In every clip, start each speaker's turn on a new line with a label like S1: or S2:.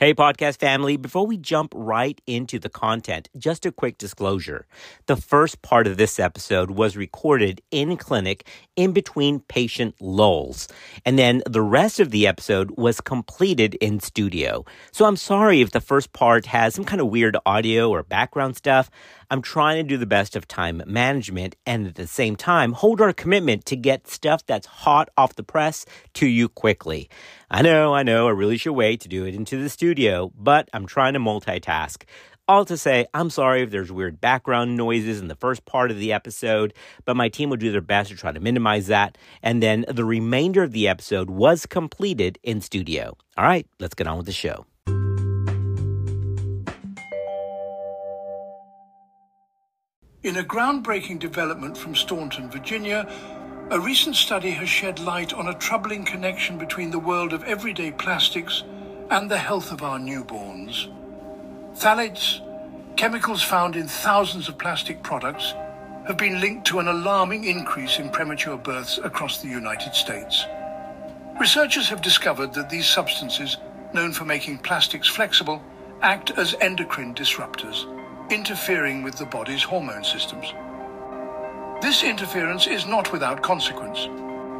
S1: Hey, podcast family, before we jump right into the content, just a quick disclosure. The first part of this episode was recorded in clinic in between patient lulls, and then the rest of the episode was completed in studio. So I'm sorry if the first part has some kind of weird audio or background stuff. I'm trying to do the best of time management and at the same time hold our commitment to get stuff that's hot off the press to you quickly. I know, I know, I really should wait to do it into the studio, but I'm trying to multitask. All to say, I'm sorry if there's weird background noises in the first part of the episode, but my team will do their best to try to minimize that. And then the remainder of the episode was completed in studio. All right, let's get on with the show.
S2: In a groundbreaking development from Staunton, Virginia, a recent study has shed light on a troubling connection between the world of everyday plastics and the health of our newborns. Phthalates, chemicals found in thousands of plastic products, have been linked to an alarming increase in premature births across the United States. Researchers have discovered that these substances, known for making plastics flexible, act as endocrine disruptors interfering with the body's hormone systems. This interference is not without consequence.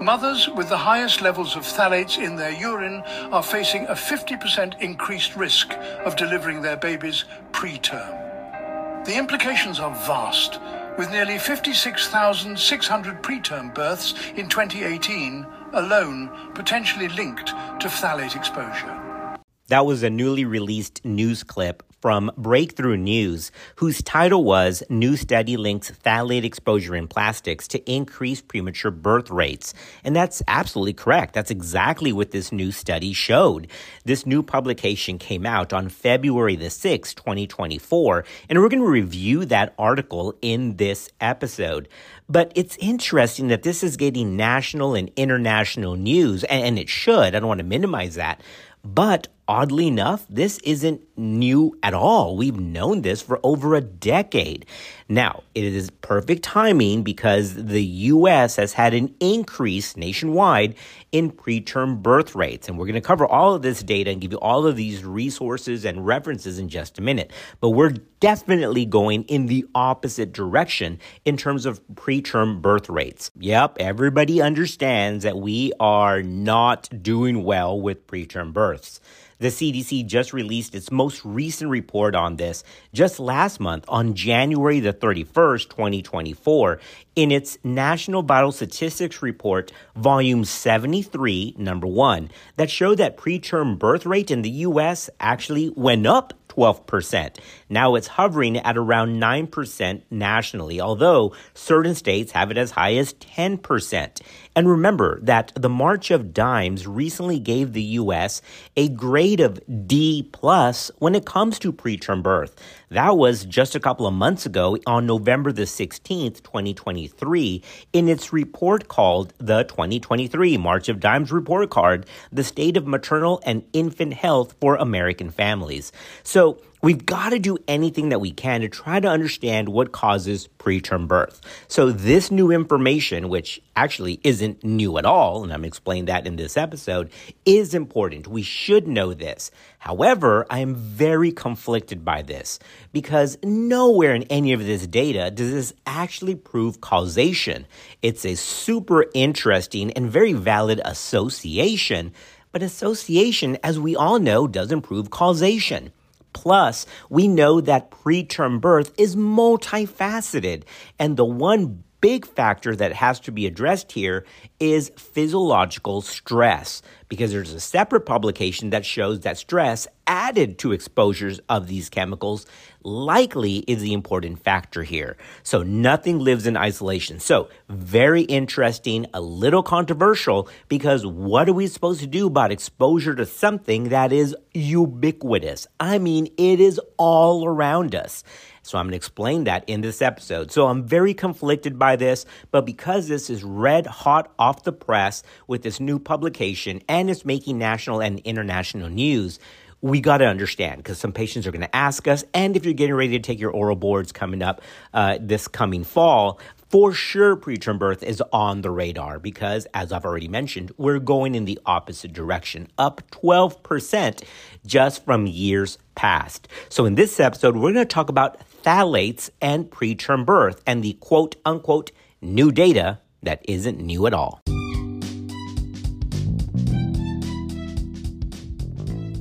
S2: Mothers with the highest levels of phthalates in their urine are facing a 50% increased risk of delivering their babies preterm. The implications are vast, with nearly 56,600 preterm births in 2018 alone potentially linked to phthalate exposure.
S1: That was a newly released news clip from Breakthrough News, whose title was New Study Links Phthalate Exposure in Plastics to Increase Premature Birth Rates. And that's absolutely correct. That's exactly what this new study showed. This new publication came out on February the 6th, 2024, and we're going to review that article in this episode. But it's interesting that this is getting national and international news, and it should. I don't want to minimize that. But oddly enough, this isn't new at all. We've known this for over a decade. Now, it is perfect timing because the US has had an increase nationwide in preterm birth rates. And we're going to cover all of this data and give you all of these resources and references in just a minute. But we're definitely going in the opposite direction in terms of preterm birth rates. Yep, everybody understands that we are not doing well with preterm births. The CDC just released its most recent report on this just last month on January the 31st, 2024, in its National Vital Statistics Report, Volume 73, Number 1, that showed that preterm birth rate in the U.S. actually went up 12%. Now it's hovering at around 9% nationally, although certain states have it as high as 10%. And remember that the March of Dimes recently gave the US a grade of D plus when it comes to preterm birth. That was just a couple of months ago on November the 16th, 2023, in its report called the 2023 March of Dimes Report Card, The State of Maternal and Infant Health for American Families. So We've got to do anything that we can to try to understand what causes preterm birth. So this new information, which actually isn't new at all, and I'm explaining that in this episode, is important. We should know this. However, I am very conflicted by this because nowhere in any of this data does this actually prove causation. It's a super interesting and very valid association, but association, as we all know, doesn't prove causation. Plus, we know that preterm birth is multifaceted, and the one big factor that has to be addressed here is physiological stress because there's a separate publication that shows that stress added to exposures of these chemicals likely is the important factor here. So nothing lives in isolation. So very interesting, a little controversial because what are we supposed to do about exposure to something that is ubiquitous? I mean, it is all around us. So I'm going to explain that in this episode. So I'm very conflicted by this, but because this is red hot off the press with this new publication and it's making national and international news, we got to understand because some patients are going to ask us. And if you're getting ready to take your oral boards coming up uh, this coming fall, For sure, preterm birth is on the radar because, as I've already mentioned, we're going in the opposite direction, up 12% just from years past. So, in this episode, we're going to talk about phthalates and preterm birth and the quote unquote new data that isn't new at all.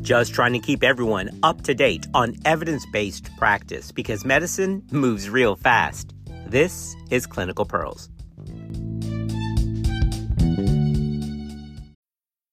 S1: Just trying to keep everyone up to date on evidence based practice because medicine moves real fast. This is Clinical Pearls.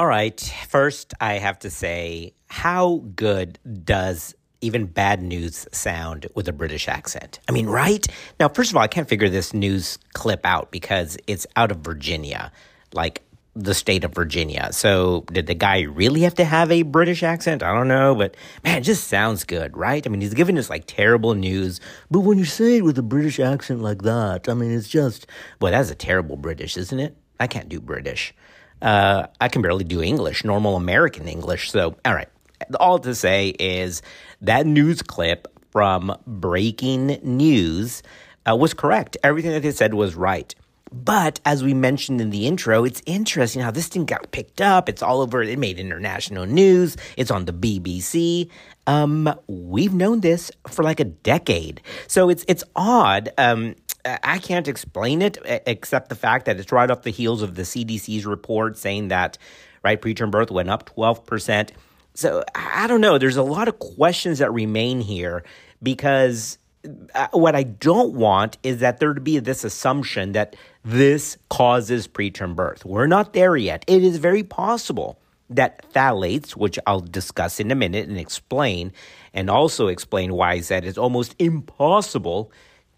S1: All right. First, I have to say, how good does even bad news sound with a British accent? I mean, right? Now, first of all, I can't figure this news clip out because it's out of Virginia, like the state of Virginia. So, did the guy really have to have a British accent? I don't know, but man, it just sounds good, right? I mean, he's giving us like terrible news, but when you say it with a British accent like that, I mean, it's just, well, that's a terrible British, isn't it? I can't do British. Uh, I can barely do English, normal American English. So, all right. All to say is that news clip from Breaking News uh, was correct. Everything that they said was right. But as we mentioned in the intro, it's interesting how this thing got picked up. It's all over. It made international news. It's on the BBC. Um, we've known this for like a decade, so it's it's odd. Um, I can't explain it except the fact that it's right off the heels of the CDC's report saying that right preterm birth went up 12%. So I don't know. There's a lot of questions that remain here because uh, what I don't want is that there to be this assumption that this causes preterm birth. We're not there yet. It is very possible that phthalates, which I'll discuss in a minute and explain, and also explain why I said it's almost impossible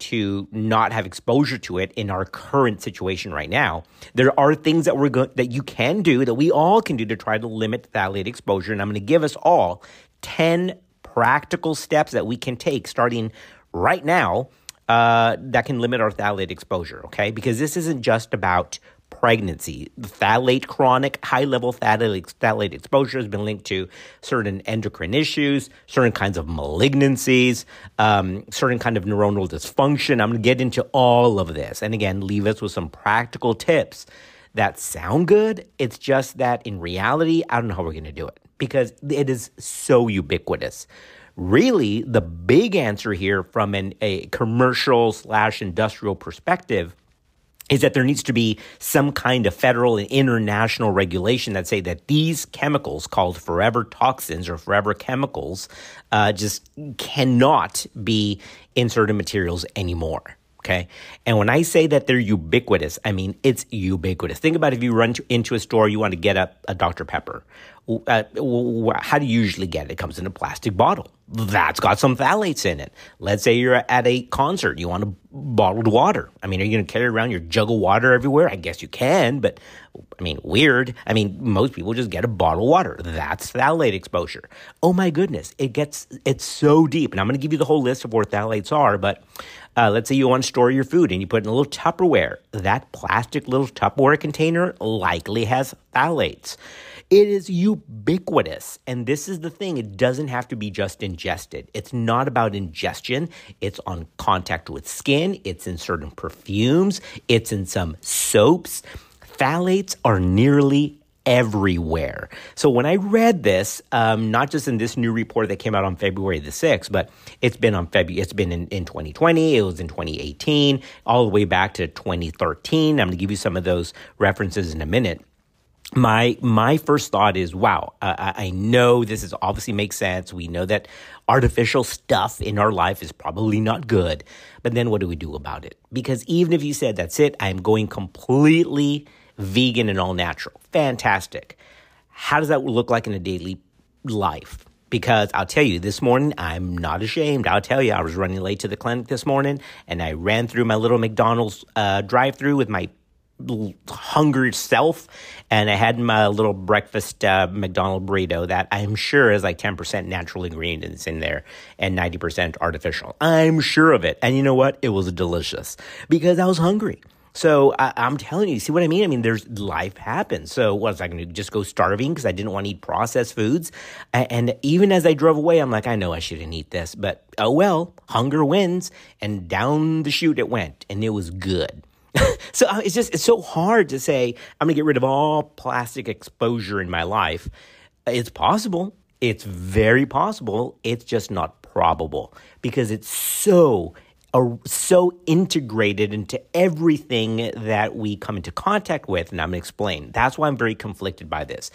S1: to not have exposure to it in our current situation right now. There are things that we're going that you can do that we all can do to try to limit phthalate exposure, and I'm going to give us all ten practical steps that we can take starting right now uh, that can limit our phthalate exposure. Okay, because this isn't just about pregnancy. Phthalate chronic, high level phthalate, phthalate exposure has been linked to certain endocrine issues, certain kinds of malignancies, um, certain kind of neuronal dysfunction. I'm going to get into all of this. And again, leave us with some practical tips that sound good. It's just that in reality, I don't know how we're going to do it because it is so ubiquitous really the big answer here from an, a commercial slash industrial perspective is that there needs to be some kind of federal and international regulation that say that these chemicals called forever toxins or forever chemicals uh, just cannot be inserted materials anymore. Okay. And when I say that they're ubiquitous, I mean it's ubiquitous. Think about if you run to, into a store, you want to get a, a Dr. Pepper. Uh, how do you usually get it? It comes in a plastic bottle. That's got some phthalates in it. Let's say you're at a concert, you want a bottled water. I mean, are you going to carry around your jug of water everywhere? I guess you can, but I mean, weird. I mean, most people just get a bottle of water. That's phthalate exposure. Oh my goodness, it gets it's so deep. And I'm going to give you the whole list of where phthalates are, but uh, let's say you want to store your food and you put it in a little Tupperware. That plastic little Tupperware container likely has phthalates. It is ubiquitous. And this is the thing it doesn't have to be just ingested. It's not about ingestion, it's on contact with skin, it's in certain perfumes, it's in some soaps. Phthalates are nearly everywhere. So when I read this, um, not just in this new report that came out on February the 6th, but it's been on February, it's been in, in 2020, it was in 2018, all the way back to 2013. I'm going to give you some of those references in a minute my my first thought is wow I, I know this is obviously makes sense. We know that artificial stuff in our life is probably not good. But then what do we do about it? Because even if you said that's it i'm going completely vegan and all natural fantastic. How does that look like in a daily life? Because I'll tell you, this morning, I'm not ashamed. I'll tell you, I was running late to the clinic this morning and I ran through my little McDonald's uh, drive through with my hungry self and I had my little breakfast uh, McDonald burrito that I'm sure is like 10% natural ingredients in there and 90% artificial. I'm sure of it. And you know what? It was delicious because I was hungry. So I, am telling you, see what I mean? I mean, there's life happens. So what was I going to just go starving because I didn't want to eat processed foods? And even as I drove away, I'm like, I know I shouldn't eat this, but oh well, hunger wins. And down the chute it went, and it was good. So uh, it's just it's so hard to say I'm going to get rid of all plastic exposure in my life. It's possible. It's very possible. It's just not probable because it's so are so integrated into everything that we come into contact with. And I'm going to explain. That's why I'm very conflicted by this.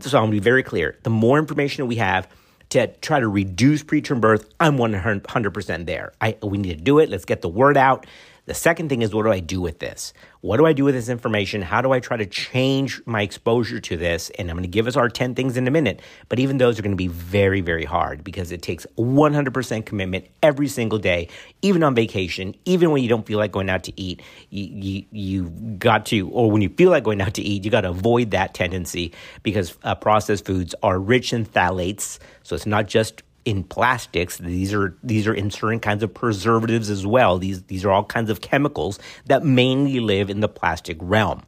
S1: So I'm going to be very clear. The more information we have, to try to reduce preterm birth, I'm 100% there. I, we need to do it. Let's get the word out. The second thing is, what do I do with this? What do I do with this information? How do I try to change my exposure to this? And I'm going to give us our 10 things in a minute, but even those are going to be very, very hard because it takes 100% commitment every single day, even on vacation, even when you don't feel like going out to eat. You, you, you got to, or when you feel like going out to eat, you got to avoid that tendency because uh, processed foods are rich in phthalates. So it's not just in plastics. These are these are in certain kinds of preservatives as well. These these are all kinds of chemicals that mainly live in the plastic realm.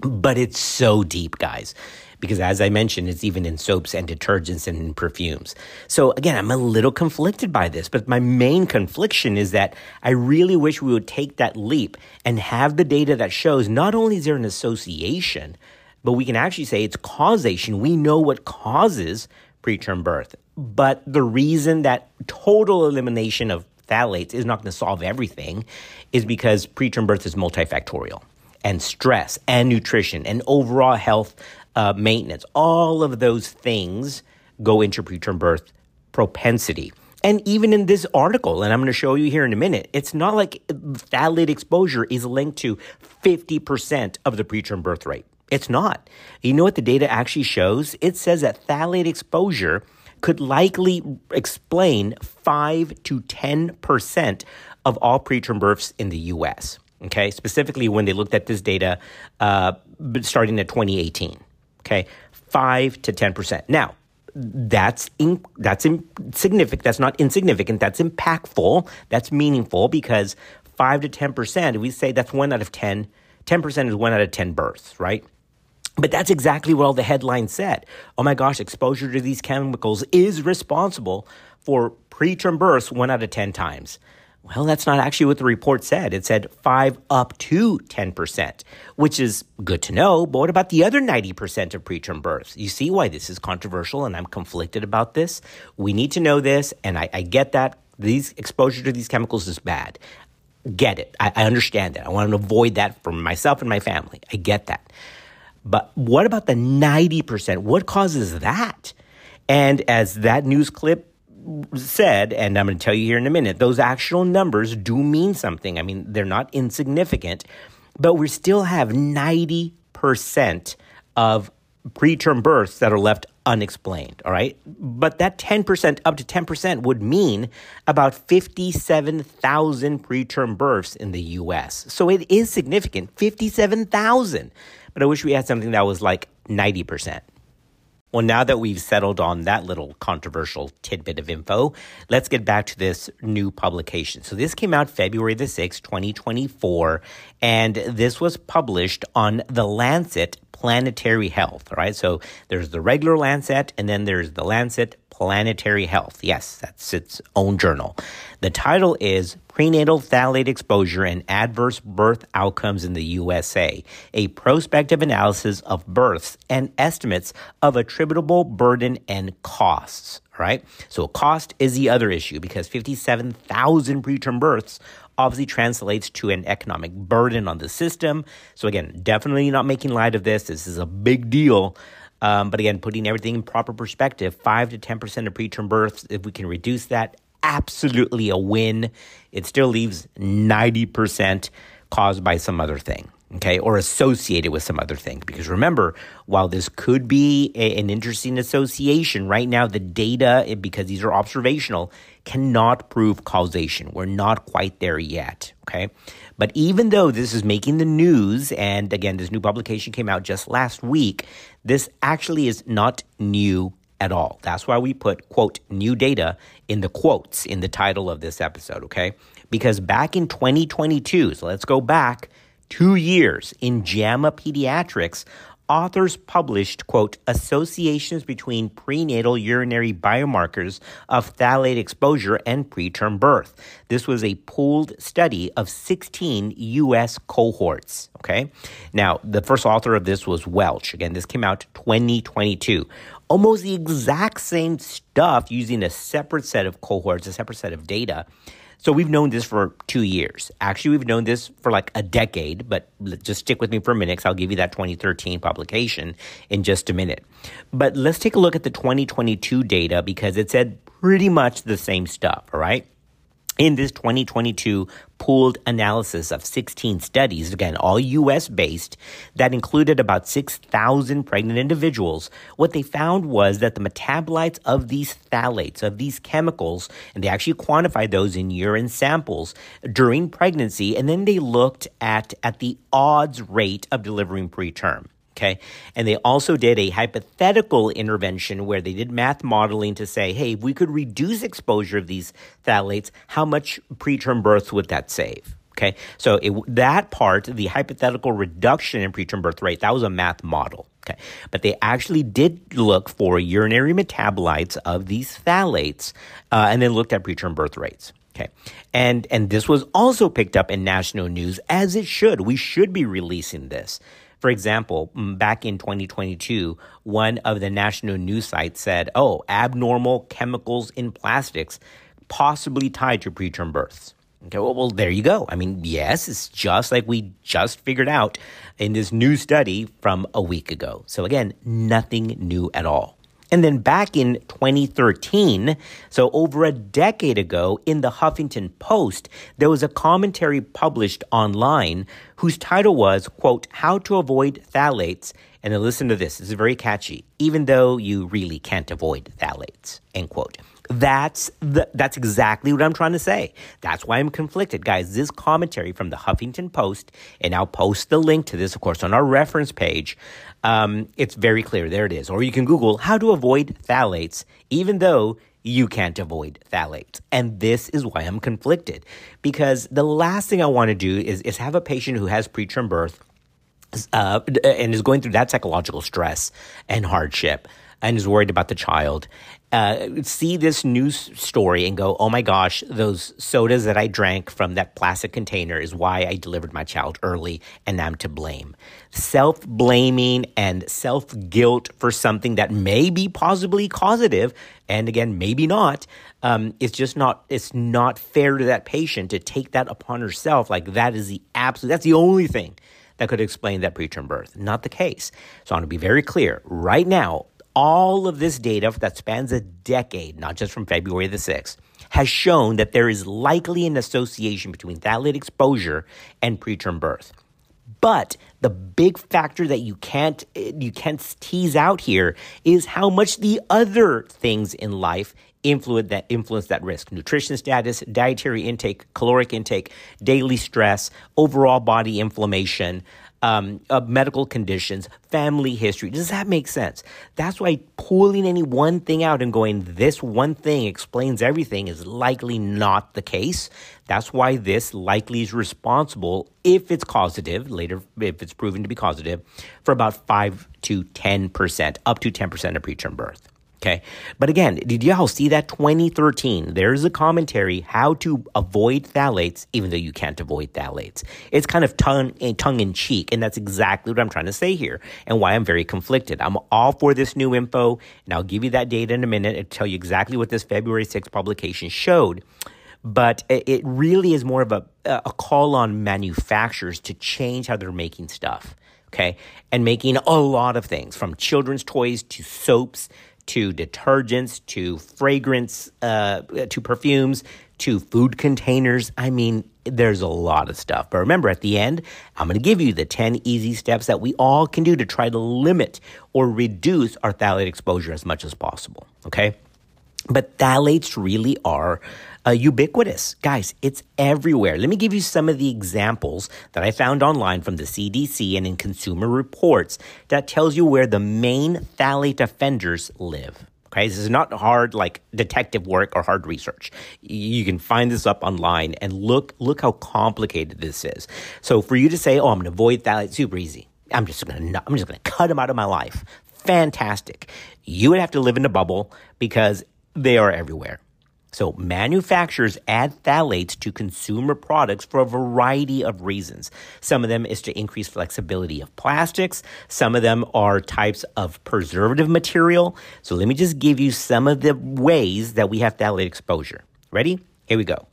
S1: But it's so deep, guys. Because as I mentioned, it's even in soaps and detergents and in perfumes. So again, I'm a little conflicted by this, but my main confliction is that I really wish we would take that leap and have the data that shows not only is there an association, but we can actually say it's causation. We know what causes preterm birth. But the reason that total elimination of phthalates is not going to solve everything is because preterm birth is multifactorial and stress and nutrition and overall health uh, maintenance. All of those things go into preterm birth propensity. And even in this article, and I'm going to show you here in a minute, it's not like phthalate exposure is linked to 50% of the preterm birth rate. It's not. You know what the data actually shows? It says that phthalate exposure could likely explain 5 to 10% of all preterm births in the US. Okay, specifically when they looked at this data uh, starting at 2018. Okay, 5 to 10%. Now, that's in, that's insignificant. That's not insignificant. That's impactful. That's meaningful because 5 to 10%, we say that's 1 out of 10. 10% is 1 out of 10 births, right? But that's exactly what all the headlines said. Oh my gosh, exposure to these chemicals is responsible for preterm births one out of 10 times. Well, that's not actually what the report said. It said 5 up to 10%, which is good to know. But what about the other 90% of preterm births? You see why this is controversial and I'm conflicted about this. We need to know this, and I, I get that. These exposure to these chemicals is bad. Get it. I, I understand that. I want to avoid that for myself and my family. I get that. But what about the 90%? What causes that? And as that news clip said, and I'm going to tell you here in a minute, those actual numbers do mean something. I mean, they're not insignificant, but we still have 90% of preterm births that are left unexplained, all right? But that 10%, up to 10%, would mean about 57,000 preterm births in the US. So it is significant 57,000 but I wish we had something that was like 90%. Well, now that we've settled on that little controversial tidbit of info, let's get back to this new publication. So, this came out February the 6th, 2024, and this was published on The Lancet Planetary Health, right? So, there's the regular Lancet, and then there's the Lancet Planetary Health. Yes, that's its own journal. The title is Prenatal Phthalate Exposure and Adverse Birth Outcomes in the USA, a prospective analysis of births and estimates of attributable burden and costs. Right? So, cost is the other issue because 57,000 preterm births obviously translates to an economic burden on the system. So, again, definitely not making light of this. This is a big deal. Um, but again, putting everything in proper perspective, 5 to 10% of preterm births, if we can reduce that, absolutely a win. It still leaves 90% caused by some other thing. okay, or associated with some other thing. Because remember, while this could be a, an interesting association, right now the data, because these are observational, cannot prove causation. We're not quite there yet, okay? But even though this is making the news, and again, this new publication came out just last week, this actually is not new at all. That's why we put, quote, new data in the quotes in the title of this episode, okay? Because back in 2022, so let's go back two years in JAMA Pediatrics, authors published, quote, associations between prenatal urinary biomarkers of phthalate exposure and preterm birth. This was a pooled study of 16 U.S. cohorts, okay? Now, the first author of this was Welch. Again, this came out 2022. Almost the exact same stuff using a separate set of cohorts, a separate set of data. So we've known this for two years. Actually, we've known this for like a decade, but just stick with me for a minute because I'll give you that 2013 publication in just a minute. But let's take a look at the 2022 data because it said pretty much the same stuff, all right? In this 2022 pooled analysis of 16 studies, again, all US based, that included about 6,000 pregnant individuals, what they found was that the metabolites of these phthalates, of these chemicals, and they actually quantified those in urine samples during pregnancy, and then they looked at, at the odds rate of delivering preterm. Okay. And they also did a hypothetical intervention where they did math modeling to say, hey, if we could reduce exposure of these phthalates, how much preterm births would that save? Okay. So it, that part, the hypothetical reduction in preterm birth rate, that was a math model. Okay. But they actually did look for urinary metabolites of these phthalates uh, and then looked at preterm birth rates. Okay. And and this was also picked up in national news as it should. We should be releasing this. For example, mm, back in 2022, one of the national news sites said, oh, abnormal chemicals in plastics possibly tied to preterm births. Okay, well, well, there you go. I mean, yes, it's just like we just figured out in this new study from a week ago. So, again, nothing new at all. And then back in 2013, so over a decade ago, in the Huffington Post, there was a commentary published online whose title was, quote, How to Avoid Phthalates. And then listen to this, this is very catchy, even though you really can't avoid phthalates, end quote. That's the, that's exactly what I'm trying to say. That's why I'm conflicted, guys. This commentary from the Huffington Post, and I'll post the link to this, of course, on our reference page. Um, it's very clear. There it is. Or you can Google how to avoid phthalates, even though you can't avoid phthalates. And this is why I'm conflicted. Because the last thing I want to do is, is have a patient who has preterm birth uh, and is going through that psychological stress and hardship and is worried about the child uh, see this news story and go, oh my gosh, those sodas that I drank from that plastic container is why I delivered my child early and I'm to blame. Self blaming and self guilt for something that may be possibly causative, and again, maybe not, um, it's just not, it's not fair to that patient to take that upon herself. Like that is the absolute, that's the only thing that could explain that preterm birth. Not the case. So I want to be very clear. Right now, all of this data that spans a decade, not just from February the 6th, has shown that there is likely an association between phthalate exposure and preterm birth. But the big factor that you can't you can't tease out here is how much the other things in life influence that influence that risk. Nutrition status, dietary intake, caloric intake, daily stress, overall body inflammation, um, uh, medical conditions, family history. Does that make sense? That's why pulling any one thing out and going, this one thing explains everything is likely not the case. That's why this likely is responsible, if it's causative, later, if it's proven to be causative, for about 5 to 10%, up to 10% of preterm birth. Okay. But again, did y'all see that 2013? There's a commentary how to avoid phthalates, even though you can't avoid phthalates. It's kind of tongue, eh, tongue in cheek. And that's exactly what I'm trying to say here and why I'm very conflicted. I'm all for this new info, and I'll give you that data in a minute and tell you exactly what this February 6th publication showed. But it really is more of a, a call on manufacturers to change how they're making stuff okay? And making a lot of things from children's toys to soaps to detergents to fragrance uh, to perfumes to food containers. I mean, there's a lot of stuff. But remember, at the end, I'm going to give you the 10 easy steps that we all can do to try to limit or reduce our phthalate exposure as much as possible. Okay? But phthalates really are uh, ubiquitous. Guys, it's everywhere. Let me give you some of the examples that I found online from the CDC and in Consumer Reports that tells you where the main phthalate offenders live. Okay, this is not hard like detective work or hard research. You can find this up online and look look how complicated this is. So for you to say, "Oh, I'm going to avoid phthalate," super easy. I'm just to I'm just going to cut them out of my life. Fantastic. You would have to live in a bubble because they are everywhere. So, manufacturers add phthalates to consumer products for a variety of reasons. Some of them is to increase flexibility of plastics. Some of them are types of preservative material. So, let me just give you some of the ways that we have phthalate exposure. Ready? Here we go.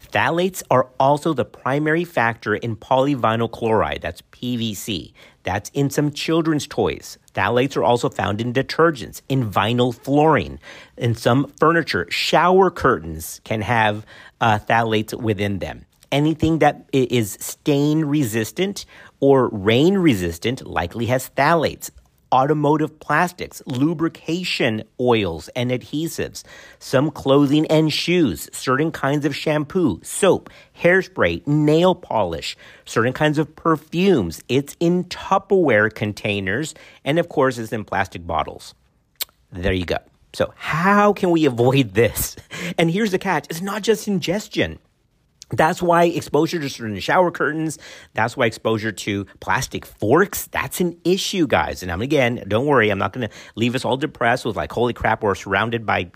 S1: Phthalates are also the primary factor in polyvinyl chloride, that's PVC. That's in some children's toys. Phthalates are also found in detergents, in vinyl flooring, in some furniture. Shower curtains can have uh, phthalates within them. Anything that is stain resistant or rain resistant likely has phthalates automotive plastics, lubrication oils and adhesives, some clothing and shoes, certain kinds of shampoo, soap, hairspray, nail polish, certain kinds of perfumes. It's in Tupperware containers, and of course, it's in plastic bottles. There you go. So, how can we avoid this? And here's the catch it's not just ingestion. That's why exposure to certain shower curtains, that's why exposure to plastic forks, that's an issue, guys. And I'm again, don't worry, I'm not going to leave us all depressed with like, holy crap, we're surrounded by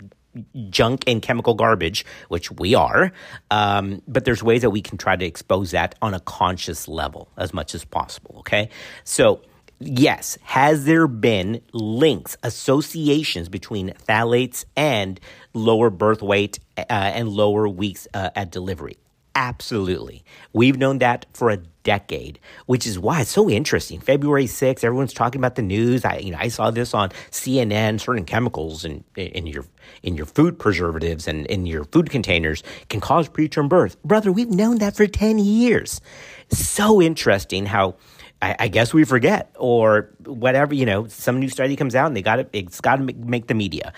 S1: junk and chemical garbage, which we are. Um, but there's ways that we can try to expose that on a conscious level as much as possible. Okay. So, yes, has there been links, associations between phthalates and lower birth weight uh, and lower weeks uh, at delivery? Absolutely. We've known that for a decade, which is why it's so interesting. February 6th, everyone's talking about the news. I, you know, I saw this on CNN, certain chemicals in, in your, in your food preservatives and in your food containers can cause preterm birth. Brother, we've known that for 10 years. So interesting how, I, I, guess we forget or whatever, you know, some new study comes out and they got it, it's got to make the media.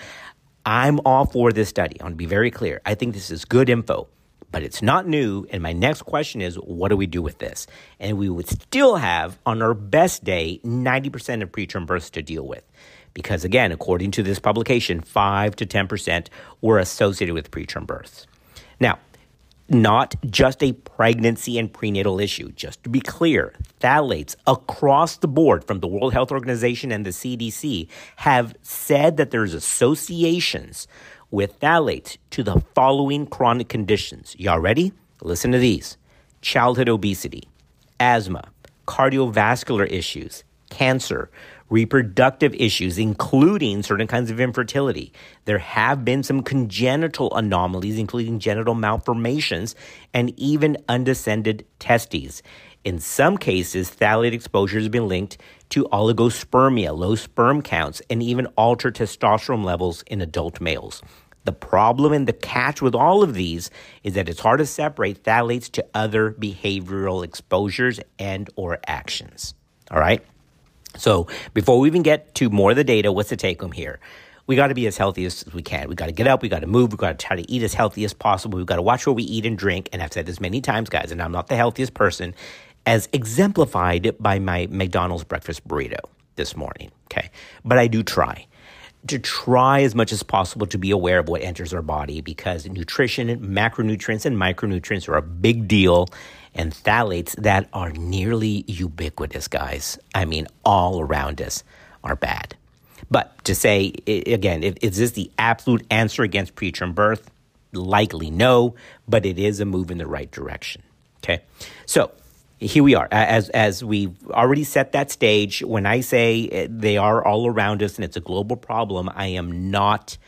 S1: I'm all for this study. I want to be very clear. I think this is good info but it's not new. And my next question is, what do we do with this? And we would still have, on our best day, 90% of preterm births to deal with. Because again, according to this publication, 5 to 10% were associated with preterm births. Now, not just a pregnancy and prenatal issue. Just to be clear, phthalates across the board from the World Health Organization and the CDC have said that there's associations with phthalates to the following chronic conditions. Y'all ready? Listen to these childhood obesity, asthma, cardiovascular issues, cancer, reproductive issues, including certain kinds of infertility. There have been some congenital anomalies, including genital malformations and even undescended testes. In some cases, phthalate exposure has been linked to oligospermia, low sperm counts, and even altered testosterone levels in adult males. The problem and the catch with all of these is that it's hard to separate phthalates to other behavioral exposures and or actions. All right? So, before we even get to more of the data, what's the take home here? We got to be as healthy as we can. We got to get up. We got to move. We got to try to eat as healthy as possible. We got to watch what we eat and drink. And I've said this many times, guys, and I'm not the healthiest person as exemplified by my McDonald's breakfast burrito this morning. Okay. But I do try to try as much as possible to be aware of what enters our body because nutrition, macronutrients, and micronutrients are a big deal. And phthalates that are nearly ubiquitous, guys. I mean, all around us are bad. But to say, again, is this the absolute answer against preterm birth? Likely no, but it is a move in the right direction. Okay. So here we are. As as we've already set that stage when i say eh, they are all around us and it's a global problem i am not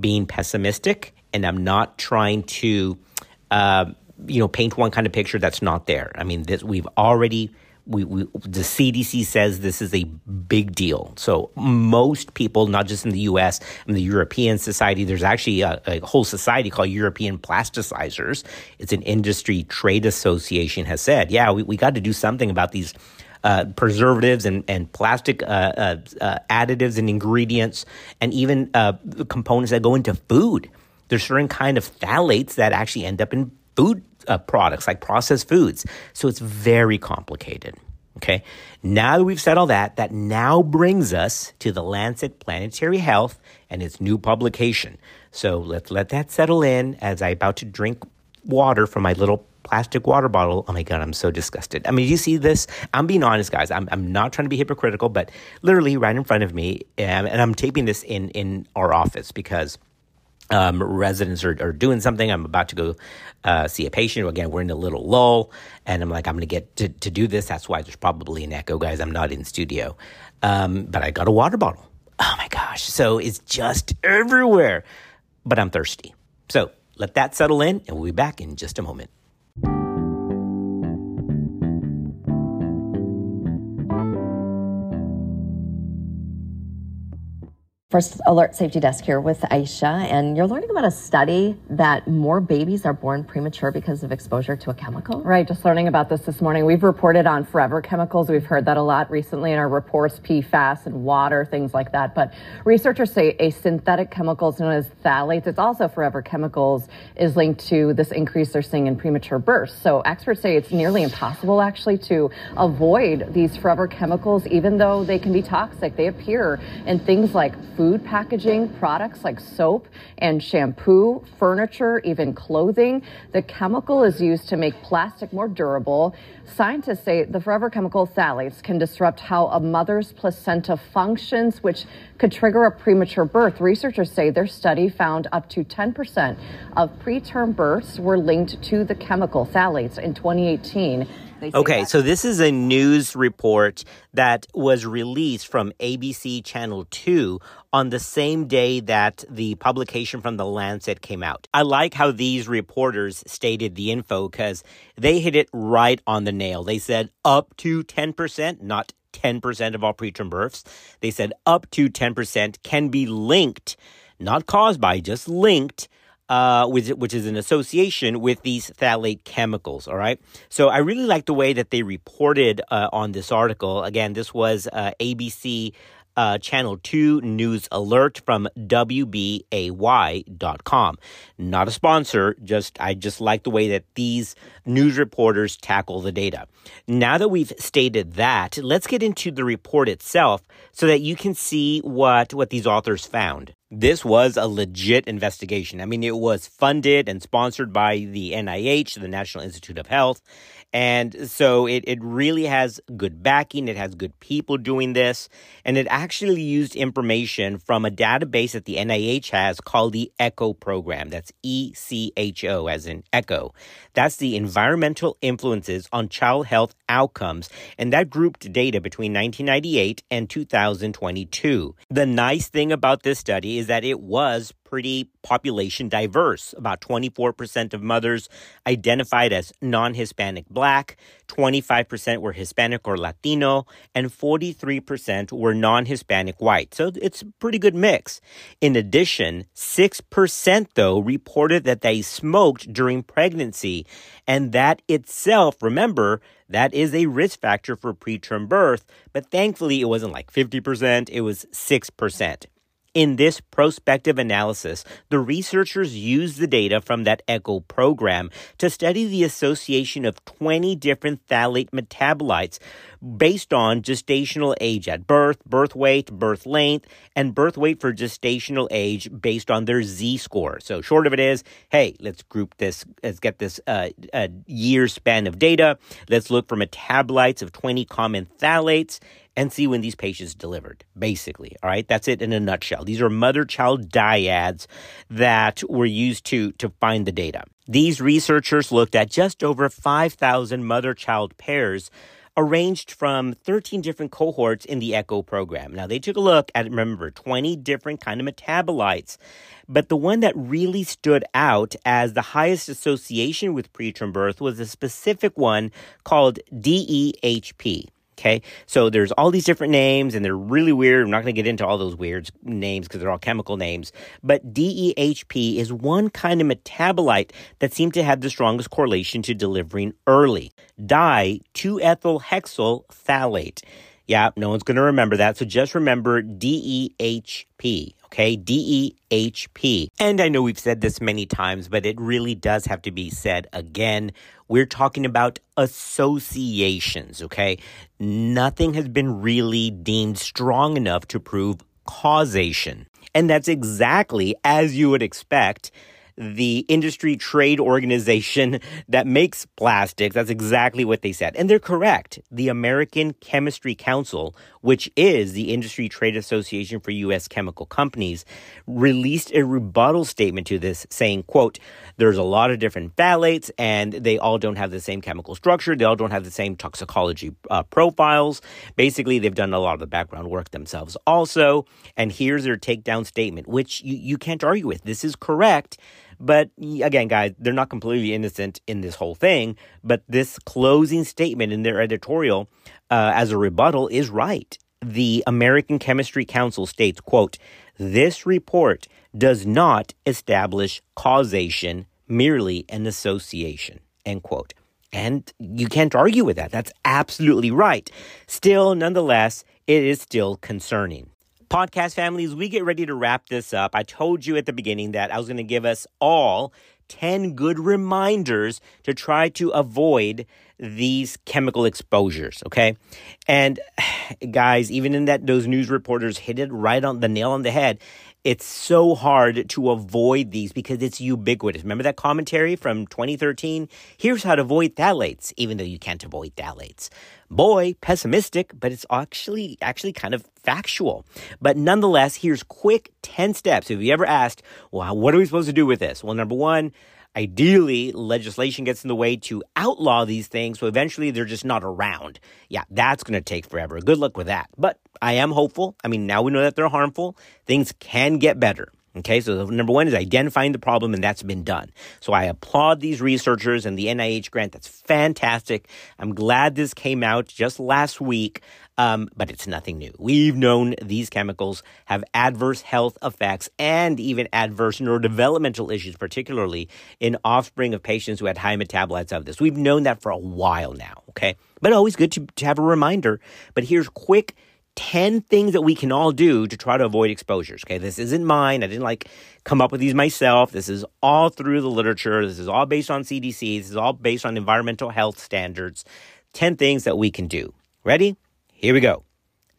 S1: being pessimistic and i'm not trying to uh, you know paint one kind of picture that's not there. I mean this we've already we, we, the CDC says this is a big deal. So most people, not just in the U.S. and the European society, there's actually a, a, whole society called European Plasticizers. It's an industry trade association has said, yeah, we, we got to do something about these uh, preservatives and, and plastic uh, uh, uh additives and ingredients and even uh, components that go into food. There's certain kind of phthalates that actually end up in food uh, products like processed foods. So it's very complicated. Okay. Now that we've said all that, that now brings us to the Lancet Planetary Health and its new publication. So let's let that settle in as I about to drink water from my little plastic water bottle. Oh my God, I'm so disgusted. I mean, you see this? I'm being honest, guys. I'm, I'm not trying to be hypocritical, but literally right in front of me, and, and I'm taping this in, in our office because um, residents are, are, doing something. I'm about to go uh, see a patient. Again, we're in a little lull, and I'm like, I'm going to get to do this. That's why there's probably an echo, guys. I'm not in studio, um, but I got a water bottle. Oh my gosh! So it's just everywhere, but I'm thirsty. So let that settle in, and we'll be back in just a moment.
S3: First Alert Safety Desk here with Aisha, and you're learning about a study that more babies are born premature because of exposure to a chemical.
S4: Right, just learning about this this morning. We've reported on forever chemicals. We've heard that a lot recently in our reports, PFAS and water, things like that. But researchers say a synthetic chemical known as phthalates, it's also forever chemicals, is linked to this increase they're seeing in premature births. So experts say it's nearly impossible actually to avoid these forever chemicals, even though they can be toxic. They appear in things like food food packaging, products like soap and shampoo, furniture, even clothing. The chemical is used to make plastic more durable. Scientists say the forever chemical phthalates can disrupt how a mother's placenta functions, which could trigger a premature birth. Researchers say their study found up to 10% of preterm births were linked to the chemical phthalates in 2018.
S1: Okay, so this is a news report that was released from ABC Channel 2 on the same day that the publication from the Lancet came out. I like how these reporters stated the info because they hit it right on the nail. They said up to 10%, not 10% of all preterm births. They said up to 10% can be linked, not caused by, just linked uh, which, which is an association with these phthalate chemicals. All right. So I really like the way that they reported uh, on this article. Again, this was uh, ABC uh, Channel 2 news alert from WBAY.com. Not a sponsor, just I just like the way that these news reporters tackle the data. Now that we've stated that, let's get into the report itself so that you can see what, what these authors found. This was a legit investigation. I mean, it was funded and sponsored by the NIH, the National Institute of Health, and so it, it really has good backing. It has good people doing this. And it actually used information from a database that the NIH has called the ECHO program. That's E C H O, as in ECHO. That's the environmental influences on child health outcomes. And that grouped data between 1998 and 2022. The nice thing about this study is that it was pretty population diverse. About 24% of mothers identified as non Hispanic black, 25% were Hispanic or Latino, and 43% were non Hispanic white. So it's a pretty good mix. In addition, 6% though reported that they smoked during pregnancy. And that itself, remember, that is a risk factor for preterm birth, but thankfully it wasn't like 50%, it was 6%. In this prospective analysis, the researchers used the data from that ECHO program to study the association of 20 different phthalate metabolites based on gestational age at birth, birth weight, birth length, and birth weight for gestational age based on their Z score. So, short of it is, hey, let's group this, let's get this uh, year span of data. Let's look for metabolites of 20 common phthalates and see when these patients delivered, basically. All right, that's it in a nutshell. These are mother child dyads that were used to, to find the data. These researchers looked at just over 5,000 mother child pairs arranged from 13 different cohorts in the ECHO program. Now, they took a look at, remember, 20 different kind of metabolites. But the one that really stood out as the highest association with preterm birth was a specific one called DEHP. Okay. So there's all these different names and they're really weird. I'm not going to get into all those weird names because they're all chemical names. But DEHP is one kind of metabolite that seemed to have the strongest correlation to delivering early. Di 2-ethyl hexyl phthalate. Yeah, no one's going to remember that. So just remember DEHP. Okay, DEHP. And I know we've said this many times, but it really does have to be said again. We're talking about associations, okay? Nothing has been really deemed strong enough to prove causation. And that's exactly as you would expect the industry trade organization that makes plastics. That's exactly what they said. And they're correct. The American Chemistry Council, which is the industry trade association for U.S. chemical companies, released a rebuttal statement to this saying, quote, there's a lot of different phthalates and they all don't have the same chemical structure. They all don't have the same toxicology uh, profiles. Basically, they've done a lot of the background work themselves also. And here's their takedown statement, which you, you can't argue with. This is correct. But again, guys, they're not completely innocent in this whole thing. But this closing statement in their editorial uh, as a rebuttal is right. The American Chemistry Council states, quote, this report does not establish causation, merely an association, end quote. And you can't argue with that. That's absolutely right. Still, nonetheless, it is still concerning. Podcast families, we get ready to wrap this up. I told you at the beginning that I was going to give us all 10 good reminders to try to avoid these chemical exposures, okay? And guys, even in that those news reporters hit it right on the nail on the head. It's so hard to avoid these because it's ubiquitous. Remember that commentary from 2013? Here's how to avoid phthalates, even though you can't avoid phthalates. Boy, pessimistic, but it's actually actually kind of factual. But nonetheless, here's quick 10 steps. If you ever asked, well, what are we supposed to do with this? Well, number one, Ideally, legislation gets in the way to outlaw these things, so eventually they're just not around. Yeah, that's going to take forever. Good luck with that. But I am hopeful. I mean, now we know that they're harmful. Things can get better. Okay, so number one is identifying the problem, and that's been done. So I applaud these researchers and the NIH grant. That's fantastic. I'm glad this came out just last week, um, but it's nothing new. We've known these chemicals have adverse health effects and even adverse neurodevelopmental issues, particularly in offspring of patients who had high metabolites of this. We've known that for a while now. Okay, but always good to, to have a reminder. But here's quick 10 things that we can all do to try to avoid exposures. Okay, this isn't mine. I didn't like come up with these myself. This is all through the literature. This is all based on CDC. This is all based on environmental health standards. 10 things that we can do. Ready? Here we go.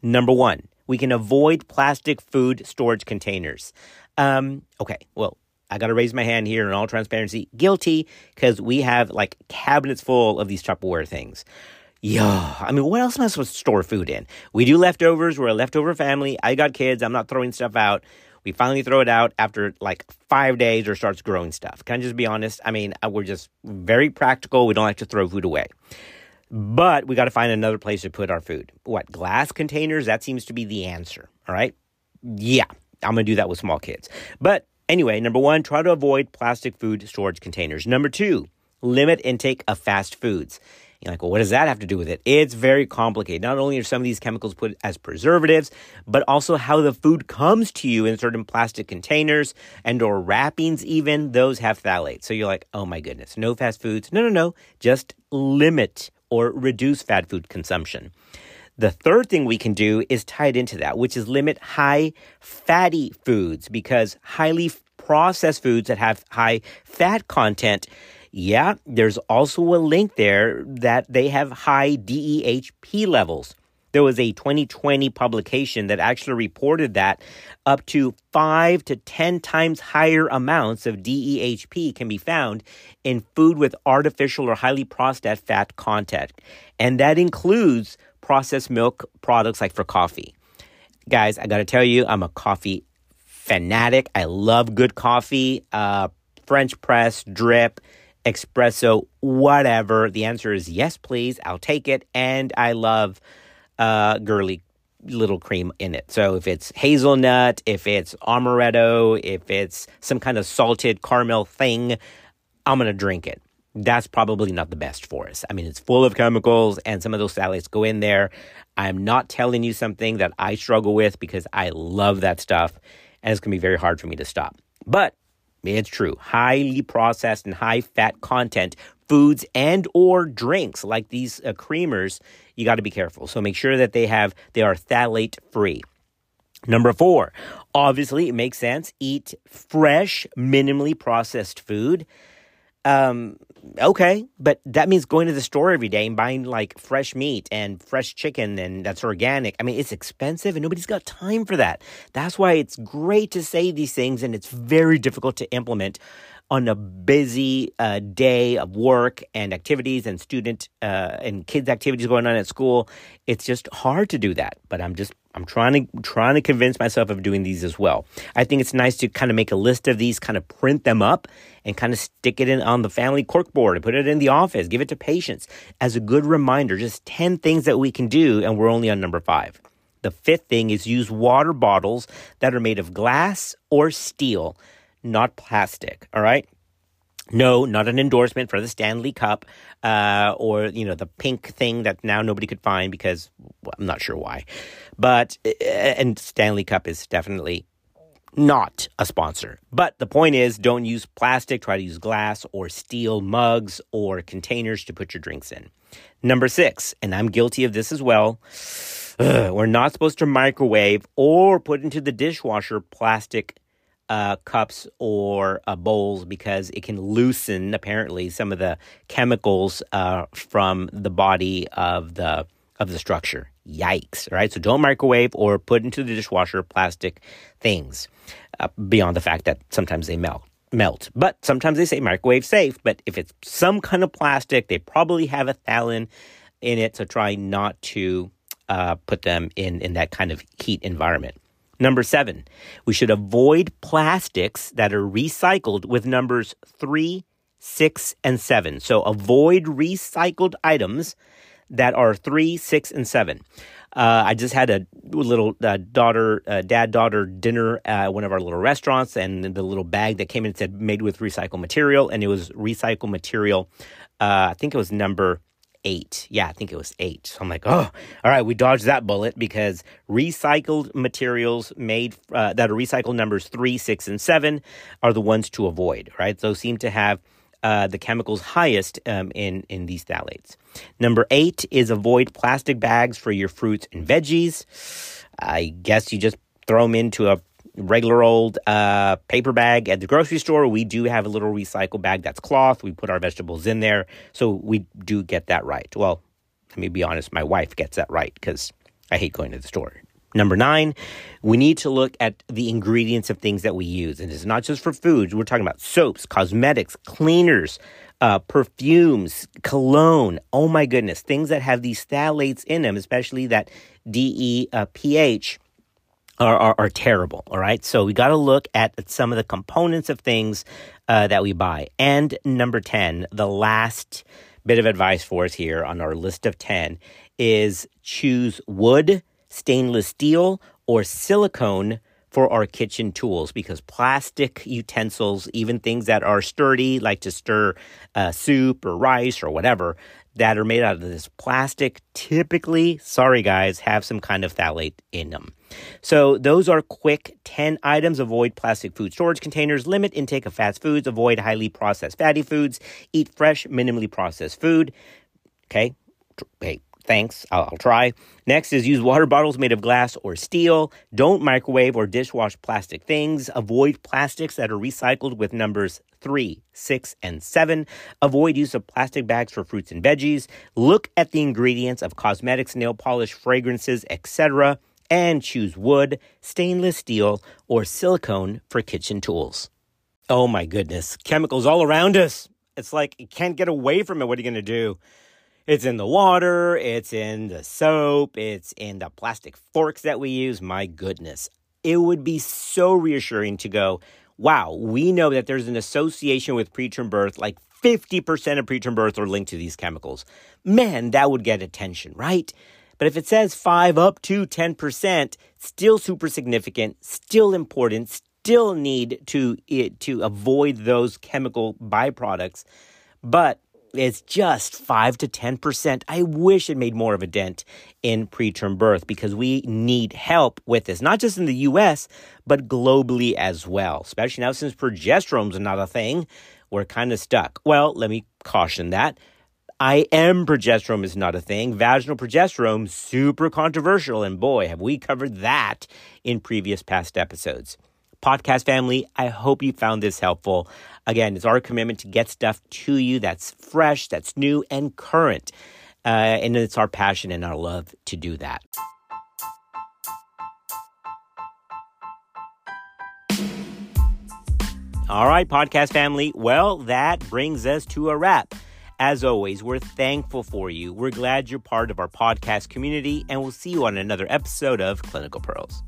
S1: Number one, we can avoid plastic food storage containers. Um, okay, well, I got to raise my hand here in all transparency. Guilty, because we have like cabinets full of these Tupperware things. Yeah, I mean, what else am I supposed to store food in? We do leftovers. We're a leftover family. I got kids. I'm not throwing stuff out. We finally throw it out after like five days or starts growing stuff. Can I just be honest? I mean, uh, we're just very practical. We don't like to throw food away. But we got to find another place to put our food. What, glass containers? That seems to be the answer. All right. Yeah, I'm going to do that with small kids. But anyway, number one, try to avoid plastic food storage containers. Number two, limit intake of fast foods. You're like, well, what does that have to do with it? It's very complicated. Not only are some of these chemicals put as preservatives, but also how the food comes to you in certain plastic containers and or wrappings even, those have phthalates. So you're like, oh my goodness, no fast foods. No, no, no. Just limit or reduce fat food consumption. The third thing we can do is tied into that, which is limit high fatty foods because highly processed foods that have high fat content yeah, there's also a link there that they have high DEHP levels. There was a 2020 publication that actually reported that up to five to 10 times higher amounts of DEHP can be found in food with artificial or highly processed fat content. And that includes processed milk products like for coffee. Guys, I gotta tell you, I'm a coffee fanatic. I love good coffee, uh, French press, drip espresso, whatever. The answer is yes, please. I'll take it. And I love uh, girly little cream in it. So if it's hazelnut, if it's amaretto, if it's some kind of salted caramel thing, I'm going to drink it. That's probably not the best for us. I mean, it's full of chemicals and some of those salads go in there. I'm not telling you something that I struggle with because I love that stuff and it's going to be very hard for me to stop. But it's true. Highly processed and high fat content foods and or drinks like these uh, creamers, you got to be careful. So make sure that they have they are phthalate free. Number 4. Obviously, it makes sense eat fresh, minimally processed food. Um, okay, but that means going to the store every day and buying like fresh meat and fresh chicken and that's organic. I mean, it's expensive and nobody's got time for that. That's why it's great to say these things and it's very difficult to implement on a busy uh, day of work and activities and student uh, and kids activities going on at school. It's just hard to do that. But I'm just I'm trying to trying to convince myself of doing these as well. I think it's nice to kind of make a list of these, kind of print them up, and kind of stick it in on the family corkboard and put it in the office. Give it to patients as a good reminder. Just ten things that we can do, and we're only on number five. The fifth thing is use water bottles that are made of glass or steel not plastic. All right. No, not an endorsement for the Stanley Cup uh, or you know the pink thing that now nobody could find because well, I'm not sure why, but uh, and Stanley Cup is definitely not a sponsor. But the point is, don't use plastic. Try to use glass or steel mugs or containers to put your drinks in. Number six, and I'm guilty of this as well. Ugh, we're not supposed to microwave or put into the dishwasher plastic uh, cups or uh, bowls because it can loosen apparently some of the chemicals uh, from the body of the of the structure. Yikes! Right, so don't microwave or put into the dishwasher plastic things. Uh, beyond the fact that sometimes they melt melt, but sometimes they say microwave safe. But if it's some kind of plastic, they probably have a phthalate in it, so try not to uh, put them in in that kind of heat environment. Number seven, we should avoid plastics that are recycled with numbers three, six, and seven. So avoid recycled items that are three, six, and seven. Uh, I just had a little uh, daughter, uh, dad daughter dinner at one of our little restaurants, and the little bag that came in said made with recycled material, and it was recycled material. Uh, I think it was number eight. Yeah, I think it was eight. So I'm like, oh, all right, we dodged that bullet because recycled materials made uh, that are recycled numbers three, six, and seven are the ones to avoid, right? Those seem to have uh, the chemicals highest um, in in these phthalates. Number eight is avoid plastic bags for your fruits and veggies. I guess you just throw them into a regular old uh, paper bag at the grocery store. We do have a little recycle bag that's cloth. We put our vegetables in there. So we do get that right. Well, let me be honest, my wife gets that right because I hate going to the store. Number nine, we need to look at the ingredients of things that we use. And it's not just for foods, we're talking about soaps, cosmetics, cleaners, uh, perfumes, cologne. Oh my goodness, things that have these phthalates in them, especially that DEPH are, are, are terrible. All right. So we got to look at some of the components of things uh, that we buy. And number 10, the last bit of advice for us here on our list of 10 is choose wood, stainless steel, or silicone for our kitchen tools because plastic utensils, even things that are sturdy, like to stir uh, soup or rice or whatever, that are made out of this plastic typically, sorry guys, have some kind of phthalate in them. So those are quick 10 items. Avoid plastic food storage containers, limit intake of fast foods, avoid highly processed fatty foods, eat fresh, minimally processed food. Okay? Hey, Thanks, I'll, I'll, try. Next is use water bottles made of glass or steel. Don't microwave or dishwash plastic things. Avoid plastics that are recycled with numbers 3, 6, and 7. Avoid use of plastic bags for fruits and veggies. Look at the ingredients of cosmetics, nail polish, fragrances, etc. And choose wood, stainless steel, or silicone for kitchen tools. Oh my goodness, chemicals all around us. It's like you can't get away from it. What are you going to do? It's in the water, it's in the soap, it's in the plastic forks that we use. My goodness. It would be so reassuring to go, wow, we know that there's an association with preterm birth, like 50% of preterm births are linked to these chemicals. Man, that would get attention, right? But if it says 5 up to 10%, still super significant, still important, still need to it to avoid those chemical byproducts. But it's just 5 to 10%. I wish it made more of a dent in preterm birth because we need help with this, not just in the US, but globally as well. Especially now since progesterone's not a thing, we're kind of stuck. Well, let me caution that. I am progesterone is not a thing. Vaginal progesterone, super controversial. And boy, have we covered that in previous past episodes. Podcast family, I hope you found this helpful. Again, it's our commitment to get stuff to you that's fresh, that's new, and current. Uh, and it's our passion and our love to do that. All right, podcast family. Well, that brings us to a wrap. As always, we're thankful for you. We're glad you're part of our podcast community, and we'll see you on another episode of Clinical Pearls.